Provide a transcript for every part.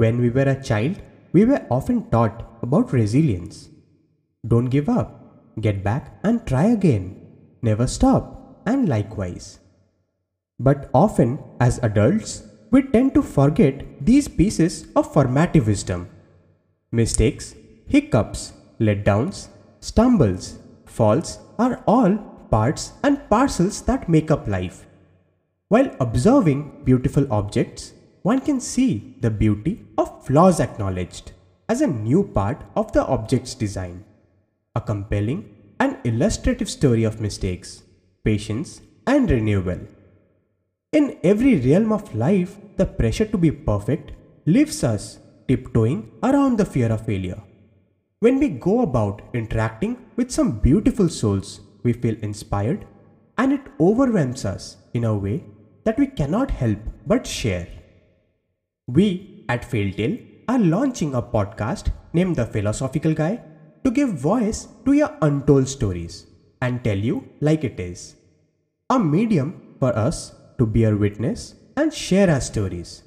When we were a child, we were often taught about resilience. Don't give up, get back and try again, never stop, and likewise. But often, as adults, we tend to forget these pieces of formative wisdom. Mistakes, hiccups, letdowns, stumbles, falls are all parts and parcels that make up life. While observing beautiful objects, one can see the beauty of flaws acknowledged as a new part of the object's design. A compelling and illustrative story of mistakes, patience, and renewal. In every realm of life, the pressure to be perfect leaves us tiptoeing around the fear of failure. When we go about interacting with some beautiful souls, we feel inspired and it overwhelms us in a way that we cannot help but share. We at FailTell are launching a podcast named The Philosophical Guy to give voice to your untold stories and tell you like it is. A medium for us to bear witness and share our stories.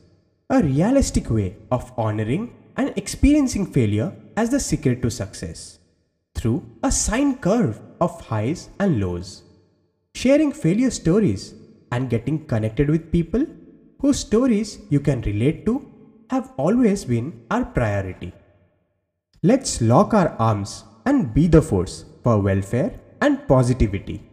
A realistic way of honoring and experiencing failure as the secret to success through a sine curve of highs and lows. Sharing failure stories and getting connected with people whose stories you can relate to have always been our priority. Let's lock our arms and be the force for welfare and positivity.